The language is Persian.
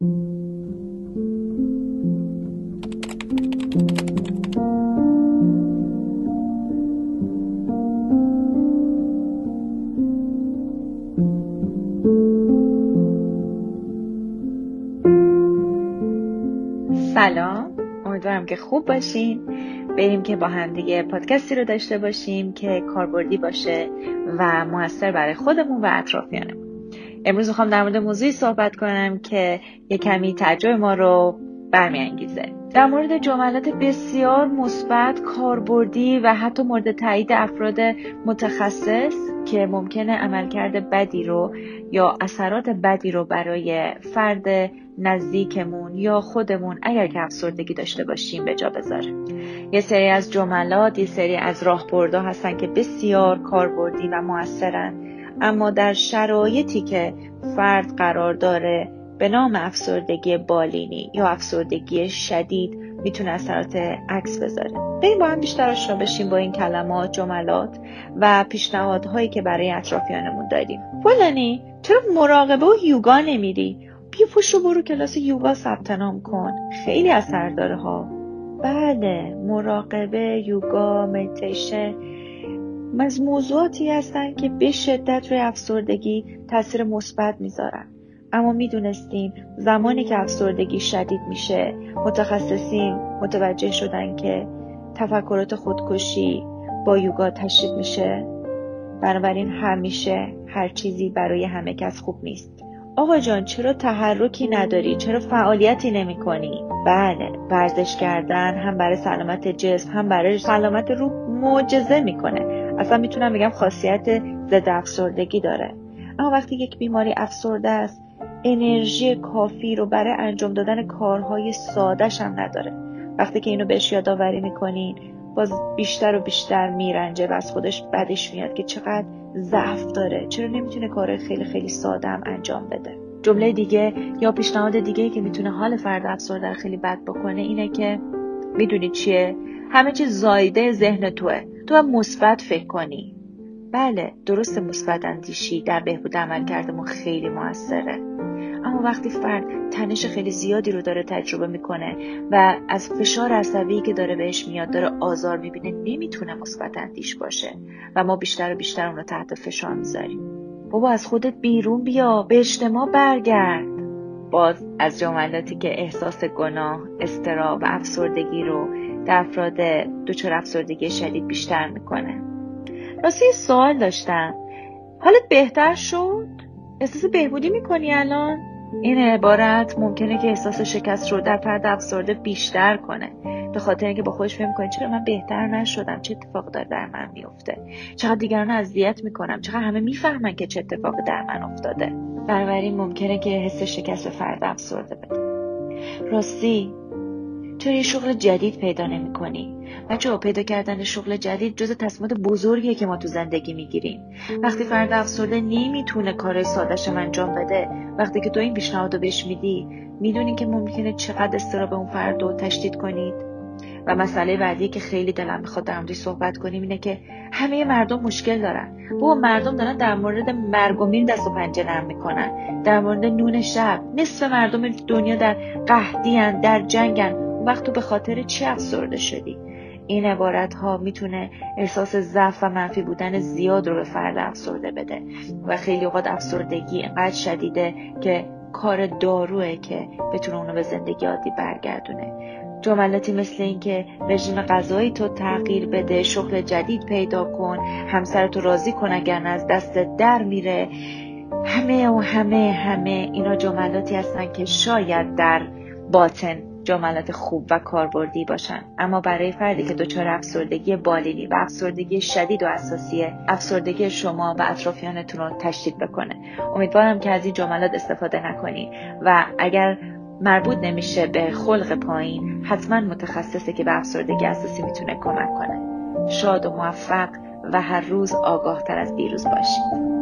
سلام. امیدوارم که خوب باشین. بریم که با هم دیگه پادکستی رو داشته باشیم که کاربردی باشه و موثر برای خودمون و اطرافیانمون. امروز می‌خوام در مورد موضوعی صحبت کنم که یه کمی تعجب ما رو برمیانگیزه. در مورد جملات بسیار مثبت کاربردی و حتی مورد تایید افراد متخصص که ممکنه عملکرد بدی رو یا اثرات بدی رو برای فرد نزدیکمون یا خودمون اگر که افسردگی داشته باشیم به جا بذاره. یه سری از جملات یه سری از راهبردها هستن که بسیار کاربردی و موثرن. اما در شرایطی که فرد قرار داره به نام افسردگی بالینی یا افسردگی شدید می‌تونه اثرات عکس بذاره. بریم با هم بیشتر آشنا بشیم با این کلمات جملات و پیشنهادهایی که برای اطرافیانمون داریم. فلانی چرا مراقبه و یوگا نمیری. بیا پشت برو کلاس یوگا ثبت نام کن. خیلی اثر داره ها. بله مراقبه یوگا مدیتیشن از موضوعاتی هستن که به شدت روی افسردگی تاثیر مثبت می‌ذارن. اما می‌دونستیم زمانی که افسردگی شدید میشه متخصصین متوجه شدن که تفکرات خودکشی با یوگا تشدید میشه. بنابراین همیشه هر چیزی برای همه کس خوب نیست. آقا جان چرا تحرکی نداری؟ چرا فعالیتی نمی کنی؟ بله ورزش کردن هم برای سلامت جسم هم برای سلامت روح معجزه می‌کنه. اصلا می‌تونم بگم خاصیت ضد افسردگی داره. اما وقتی یک بیماری افسرده است انرژی کافی رو برای انجام دادن کارهای سادش هم نداره. وقتی که اینو بهش یادآوری می‌کنین باز بیشتر و بیشتر میرنجه و از خودش بدش میاد که چقدر ضعف داره. چرا نمی‌تونه کار خیلی خیلی ساده هم انجام بده؟ جمله دیگه یا پیشنهاد دیگه که می‌تونه حال فرد افسرده خیلی بد بکنه اینه که می‌دونی چیه؟ همه چیز زایده ذهن توه. تو مثبت فکر کنی. بله درست مثبت اندیشی. در بهبود عملکردمون خیلی موثره. اما وقتی فرد تنش خیلی زیادی رو داره تجربه می‌کنه و از فشار عصبی که داره بهش میاد داره آزار می‌بینه نمی‌تونه مثبت اندیش باشه و ما بیشتر و بیشتر اون رو تحت فشار می‌ذاریم. بابا از خودت بیرون بیا. به اجتماع برگرد. باز از جملاتی که احساس گناه استراب و افسردگی رو در افراد دچار افسردگی شدید بیشتر می‌کنه. راستی سوال داشتم. حالت بهتر شد؟ احساس بهبودی می‌کنی الان؟ این عبارت ممکنه که احساس شکست رو در فرد افسرده بیشتر کنه. به خاطر اینکه با خودش فکر می‌کنه چرا من بهتر نشدم؟ چه اتفاق داره در من میفته چقدر دیگران اذیت می‌کنم؟ چقدر همه می‌فهمن که چه اتفاقی در من افتاده؟ بنابراین ممکنه که حس شکست به فرد افسرده بده. راستی چرا یه شغل جدید پیدا نمی کنی؟ بچه پیدا کردن شغل جدید جز تصمیمات بزرگیه که ما تو زندگی می‌گیریم. وقتی فرد افسرده نمی‌تونه کارهای سادش انجام بده. وقتی که تو این پیشنهاد رو بهش میدی می‌دونی که ممکنه چقدر استراب اون فرد رو تشدید کنید. و مسئله بعدی که خیلی دلم می‌خواد در موردش صحبت کنیم اینه که همه مردم مشکل دارن. بابا مردم دارن در مورد مرگ و میر دست و پنجه نرم می‌کنن. در مورد نون شب نصف مردم دنیا در قهدی در جنگن. وقت تو به خاطر چی افسرده شدی؟ این عبارت ها می‌تونه احساس ضعف و منفی بودن زیاد رو به فرد افسرده بده. و خیلی اوقات افسردگی انقدر شدیده که کار داروه که بتونه اونو به زندگی عادی برگردونه. جملاتی مثل اینکه رژیم غذایی تو تغییر بده شغل جدید پیدا کن همسرتو راضی کن اگر از دست در میره. همه و همه همه اینا جملاتی هستن که شاید در باطن جملات خوب و کاربردی باشن. اما برای فردی که دچار افسردگی بالینی و افسردگی شدید و اساسیه افسردگی شما و اطرافیانتون رو تشدید بکنه. امیدوارم که از این جملات استفاده نکنی و اگر مربوط نمیشه به خلق پایین حتما متخصصه که به افسردگی اساسی می‌تونه کمک کنه. شاد و موفق و هر روز آگاه تر از دیروز باشید.